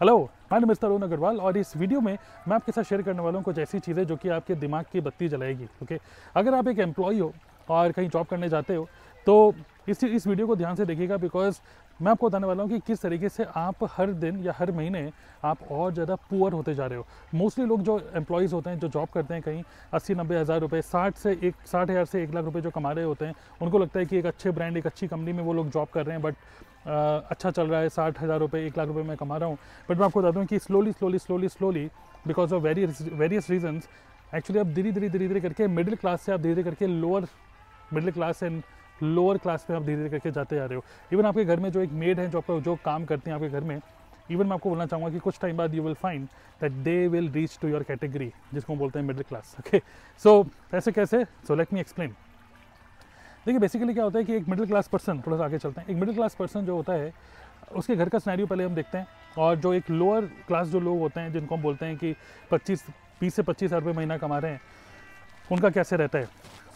Hello मैं mister Arun Agarwal और इस वीडियो में मैं आपके साथ शेयर करने वाला हूँ कुछ ऐसी चीज़ें जो कि आपके दिमाग की बत्ती जलाएगी ओके अगर आप एक एम्प्लॉई हो और कहीं जॉब करने जाते हो तो इस इस वीडियो को ध्यान से देखिएगा बिकॉज़ मैं आपको बताने वाला हूँ कि किस तरीके से आप हर दिन या हर महीने आप और ज़्यादा पुअर होते जा रहे हो। मोस्टली लोग जो एम्प्लॉयज़ होते हैं, जो जॉब करते हैं कहीं, अस्सी, नब्बे, हज़ार रुपये साठ से एक, साठ हज़ार से एक लाख रुपए जो कमा रहे होते हैं, उनको लगता है कि एक अच्छे ब्रांड एक अच्छी कंपनी में वो लोग जॉब कर रहे हैं बट अच्छा चल रहा है, साठ हज़ार रुपये एक लाख रुपये मैं कमा रहा हूँ। बट मैं आपको बता दूँ कि slowly slowly slowly slowly because of very various reasons actually आप धीरे धीरे धीरे धीरे करके मिडिल क्लास से आप धीरे धीरे करके lower middle class and lower class पे आप धीरे धीरे करके जाते जा रहे हो। इवन आपके घर में जो एक मेड है जो आपका जो काम करते हैं आपके घर में इवन मैं आपको बोलना चाहूँगा कि कुछ टाइम बाद you will find that they will reach to your category जिसको बोलते हैं मिडिल क्लास ओके सो ऐसे कैसे? सो लेट मी एक्सप्लेन देखिए बेसिकली क्या होता है कि एक मिडिल क्लास पर्सन थोड़ा सा आगे चलते हैं। एक मिडिल क्लास पर्सन जो होता है उसके घर का स्नैरियो पहले हम देखते हैं और जो एक लोअर क्लास जो लोग होते हैं जिनको हम बोलते हैं कि पच्चीस बीस से पच्चीस हज़ार रुपये महीना कमा रहे हैं उनका कैसे रहता है?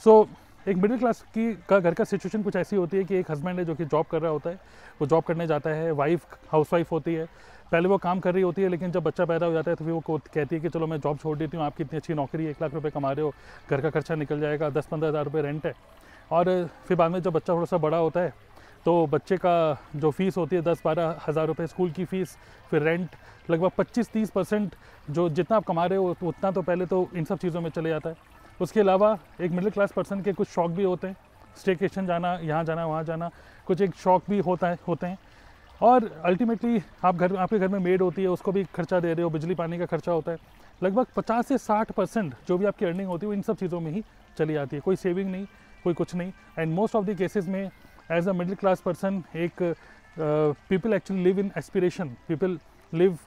सो so, एक मिडिल क्लास की का घर का सिचुएशन कुछ ऐसी होती है कि एक हस्बैंड है जो कि जॉब कर रहा होता है, वो जॉब करने जाता है वाइफ हाउस वाइफ होती है। पहले वो काम कर रही होती है, लेकिन जब बच्चा पैदा हो जाता है तो फिर वो कहती है कि चलो मैं जॉब छोड़ देती हूँ, आपकी इतनी अच्छी नौकरी एक लाख रुपये कमा रहे हो, घर का खर्चा निकल जाएगा दस पंद्रह हज़ार रुपये रेंट है। और फिर बाद में जब बच्चा थोड़ा सा बड़ा होता है तो बच्चे का जो फ़ीस होती है दस बारह हज़ार रुपये स्कूल की फ़ीस फिर रेंट लगभग पच्चीस तीस परसेंट जो जितना आप कमा रहे हो, उतना तो पहले तो इन सब चीज़ों में चले जाता है। उसके अलावा एक मिडिल क्लास पर्सन के कुछ शौक भी होते हैं। स्टेकेशन जाना, यहाँ जाना, वहाँ जाना, कुछ एक शौक भी होता है, होते हैं। और अल्टीमेटली आप घर, आपके घर में मेड होती है, उसको भी खर्चा दे रहे हो, बिजली पानी का खर्चा होता है। लगभग 50 से 60 परसेंट जो भी आपकी अर्निंग होती है, वो इन सब चीज़ों में ही चली जाती है। कोई सेविंग नहीं, कोई कुछ नहीं। And most of the cases में as a middle class person एक people actually live in aspiration people live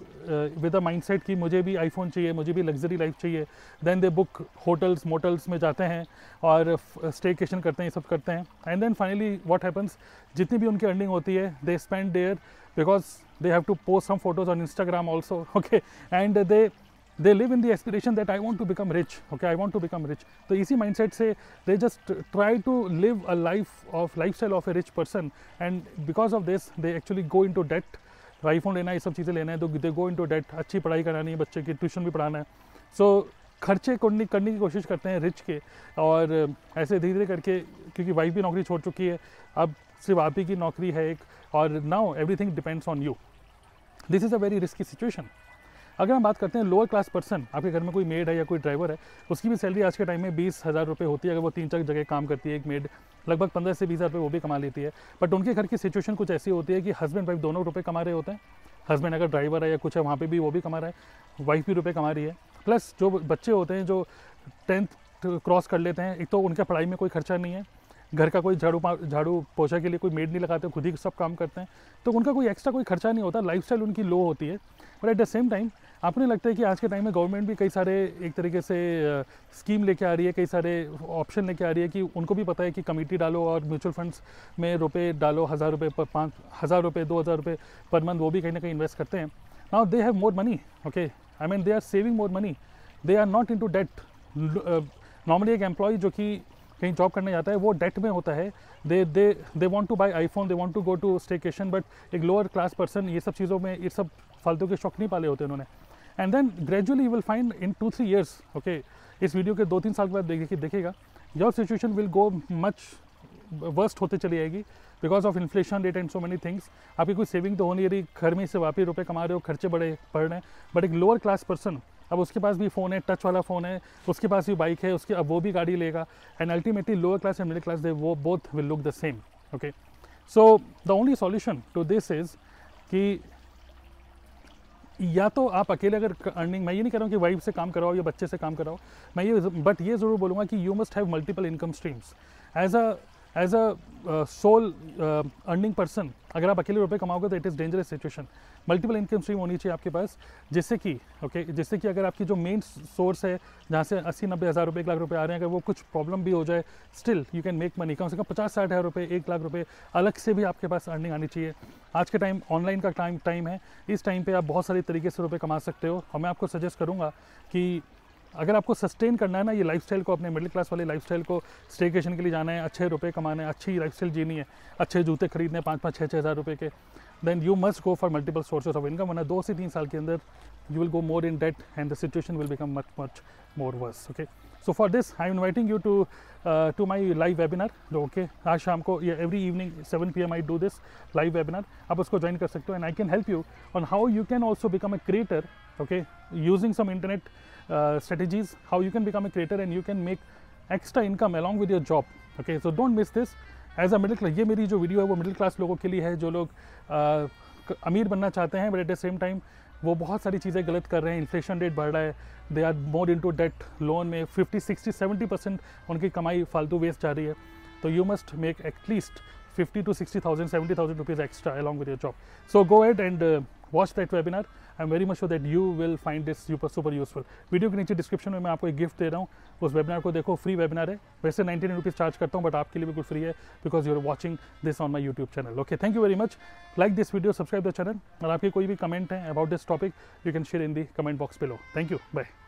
with a mind set कि मुझे भी आईफोन चाहिए, मुझे भी लग्जरी लाइफ चाहिए. Then they book hotels motels में जाते हैं और स्टे केशन करते हैं, ये सब करते हैं. And then finally what happens जितनी भी उनकी अर्निंग होती है they spend there because they have to post some photos on Instagram also okay and they they live in the aspiration that I want to become rich okay I want to become rich तो इसी mind set से they just try to live a life of life style of a rich person and because of this they actually go into debt iPhone लेना है ये सब चीज़ें लेना है तो दे गो इन टू डेट अच्छी पढ़ाई करानी है बच्चे की ट्यूशन भी पढ़ाना है। सो so, खर्चे करने करने की कोशिश करते हैं रिच के और ऐसे धीरे धीरे करके क्योंकि वाइफ भी नौकरी छोड़ चुकी है अब सिर्फ़ आप ही की नौकरी है एक और now everything depends on you this is a very risky situation अगर हम बात करते हैं लोअर क्लास पर्सन आपके घर में कोई मेड है या कोई ड्राइवर है, उसकी भी सैलरी आज के टाइम में बीस हज़ार रुपये होती है, अगर वो तीन चार जगह काम करती है, एक मेड लगभग पंद्रह से बीस हज़ार रुपये वो भी कमा लेती है। बट उनके घर की सिचुएशन कुछ ऐसी होती है कि हस्बैंड वाइफ दोनों रुपये कमा रहे होते हैं। हस्बैंड अगर ड्राइवर है या कुछ है, वहाँ पर भी वो भी कमा रहा है वाइफ भी रुपये कमा रही है। प्लस जो बच्चे होते हैं, जो टेंथ क्रॉस कर लेते हैं, एक तो उनके पढ़ाई में कोई खर्चा नहीं है। घर का कोई झाड़ू झाड़ू पोछा के लिए कोई मेड नहीं लगाते, खुद ही सब काम करते हैं। तो उनका कोई एक्स्ट्रा कोई खर्चा नहीं होता लाइफ उनकी लो होती है। But at the same time आपने लगता है कि आज के टाइम में गवर्नमेंट भी कई सारे एक तरीके से स्कीम लेके आ रही है, कई सारे ऑप्शन लेके आ रही है कि उनको भी पता है कि कमेटी डालो और म्यूचुअल फंड्स में रुपए डालो, हज़ार रुपये पर पाँच, हज़ार रुपये दो हज़ार रुपये पर मंथ वो भी कहीं ना कहीं इन्वेस्ट करते हैं। Now they have more money okay I mean they are saving more money they are not into debt normally एक एम्प्लॉय जो कि कहीं जॉब करने जाता है, वो डेट में होता है। They they they want to buy iPhone they want to go to staycation but एक लोअर क्लास पर्सन ये सब चीज़ों में, ये सब फालतू के शौक नहीं पाले होते उन्होंने। And then gradually you will find in two three years okay इस वीडियो के दो तीन साल के बाद देखिए देखेगा your situation will go much worst होते चली जाएगी because of inflation rate and so many things आपकी कोई सेविंग तो हो नहीं रही, घर में से वापी रुपये कमा रहे हो, खर्चे बड़े पड़ रहे हैं बट एक लोअर क्लास पर्सन अब उसके पास भी फ़ोन है टच वाला फ़ोन है, उसके पास भी बाइक है, उसके, अब वो भी गाड़ी लेगा। And ultimately lower class and middle class they वो both will look the same okay so the only solution to this is कि या तो आप अकेले अगर अर्निंग मैं ये नहीं कह रहा हूँ कि वाइफ से काम कराओ या बच्चे से काम कराओ। मैं ये बट ये ज़रूर बोलूँगा कि you must have multiple income streams as a as a sole earning person अगर आप अकेले रुपए कमाओगे तो it is dangerous situation multiple income stream होनी चाहिए आपके पास जिससे कि ओके okay, जिससे कि अगर आपकी जो मेन सोर्स है जहाँ से अस्सी नब्बे हज़ार रुपये एक लाख रुपए आ रहे हैं अगर वो कुछ प्रॉब्लम भी हो जाए still you can make money कम से कम पचास साठ हज़ार रुपये एक लाख रुपये अलग से भी आपके पास अर्निंग आनी चाहिए. आज के टाइम ऑनलाइन का टाइम टाइम है. इस टाइम पर आप बहुत सारे तरीके से रुपये कमा सकते हो. और मैं आपको सजेस्ट करूँगा कि अगर आपको सस्टेन करना है ना ये लाइफस्टाइल को, अपने मिडिल क्लास वाले लाइफस्टाइल को स्टेकेशन के लिए जाना है, अच्छे रुपए कमाने हैं, अच्छी लाइफस्टाइल जीनी है, अच्छे जूते खरीदने पाँच पाँच छः छः हज़ार रुपये के then you must go for multiple sources of income वरना दो से तीन साल के अंदर you will go more in debt and the situation will become much much more worse okay so for this I am inviting you to to my live webinar okay आज शाम को, या every evening seven P M I do this live webinar आप उसको join कर सकते हो and I can help you on how you can also become a creator okay using some internet uh, strategies how you can become a creator and you can make extra income along with your job. Okay so don't miss this. As a middle class ये मेरी जो video है वो middle class लोगों के लिए है जो लोग uh, अमीर बनना चाहते हैं but at the same time वो बहुत सारी चीज़ें गलत कर रहे हैं इन्फ्लेशन रेट बढ़ रहा है they are more into debt loan में फिफ्टी सिक्सटी सेवेंटी परसेंट उनकी कमाई फालतू वेस्ट जा रही है। तो you must make at least fifty to sixty thousand seventy thousand rupees extra along with your job so go ahead and watch that webinar I am very much sure that you will find this super super useful video के नीचे description में मैं आपको एक gift दे रहा हूँ। उस webinar को देखो फ्री वेबिनार है। वैसे नाइनटी रुपीज़ चार्ज करता हूँ बट आपके लिए बिल्कुल फ्री है because you are watching this on my YouTube channel okay thank you very much like this video subscribe the channel और आपके कोई भी कमेंट है about this topic you can share in the comment box पे लो thank you bye